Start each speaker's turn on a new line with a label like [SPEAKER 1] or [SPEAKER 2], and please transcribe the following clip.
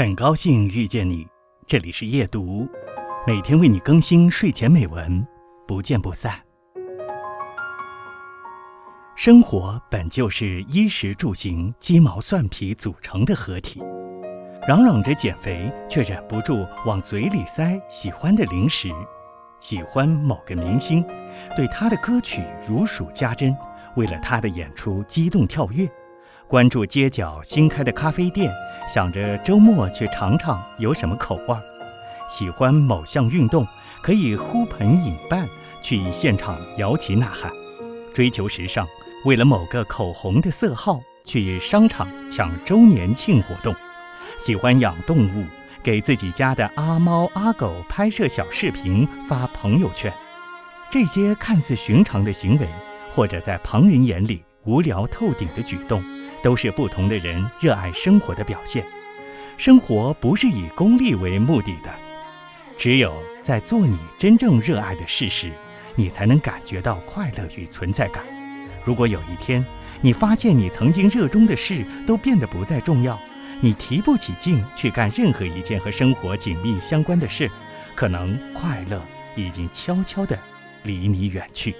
[SPEAKER 1] 很高兴遇见你，这里是夜读，每天为你更新睡前美文，不见不散。生活本就是衣食住行、鸡毛蒜皮组成的合体，嚷嚷着减肥，却忍不住往嘴里塞喜欢的零食，喜欢某个明星，对他的歌曲如数家珍，为了他的演出激动跳跃。关注街角新开的咖啡店，想着周末去尝尝有什么口味儿；喜欢某项运动，可以呼朋引伴去现场摇旗呐喊；追求时尚，为了某个口红的色号去商场抢周年庆活动；喜欢养动物，给自己家的阿猫阿狗拍摄小视频发朋友圈。这些看似寻常的行为，或者在旁人眼里无聊透顶的举动。都是不同的人热爱生活的表现。生活不是以功利为目的的，只有在做你真正热爱的事时，你才能感觉到快乐与存在感。如果有一天你发现你曾经热衷的事都变得不再重要，你提不起劲去干任何一件和生活紧密相关的事，可能快乐已经悄悄地离你远去。